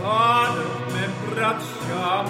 God me braccia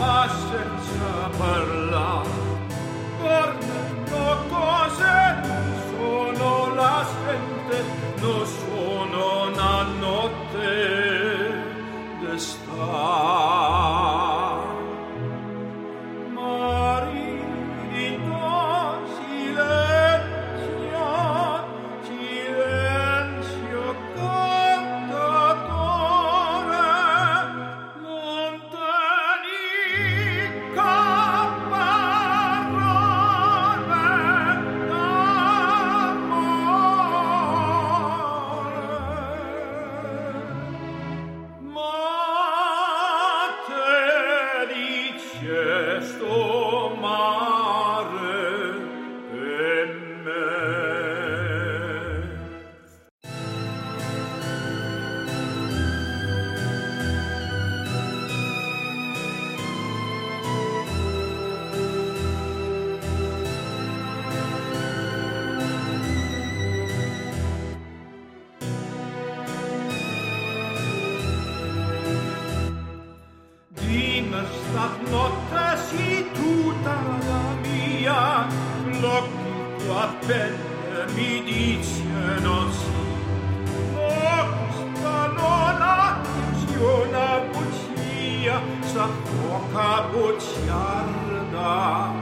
dice Dime stat notte si tutta la mia. L'occhio pelle mi dice non si questa non attenzione bugia sa poca bugiarda